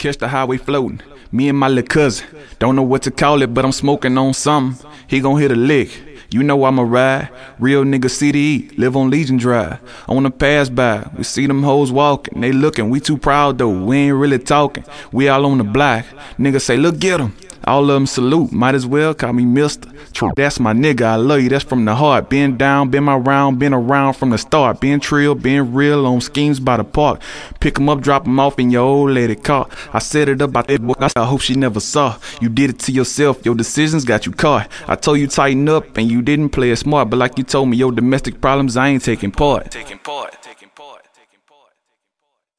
Catch the highway floating. Me and my little cousin. Don't know what to call it, but I'm smoking on something. He gon' hit a lick. You know I'm a ride. Real nigga CDE, live on Legion Drive. On the pass by, we see them hoes walking. They looking, we too proud though, we ain't really talking. We all on the block. Nigga say, look, get 'em. All of them salute, might as well call me Mister. That's my nigga, I love you, that's from the heart. Been down, been my round, been around from the start. Been trill, been real on schemes by the park. Pick 'em up, drop 'em off in your old lady car. I set it up out that book, I hope she never saw. You did it to yourself, your decisions got you caught. I told you tighten up and you didn't play it smart, but like you told me, your domestic problems, I ain't taking part. Taking part.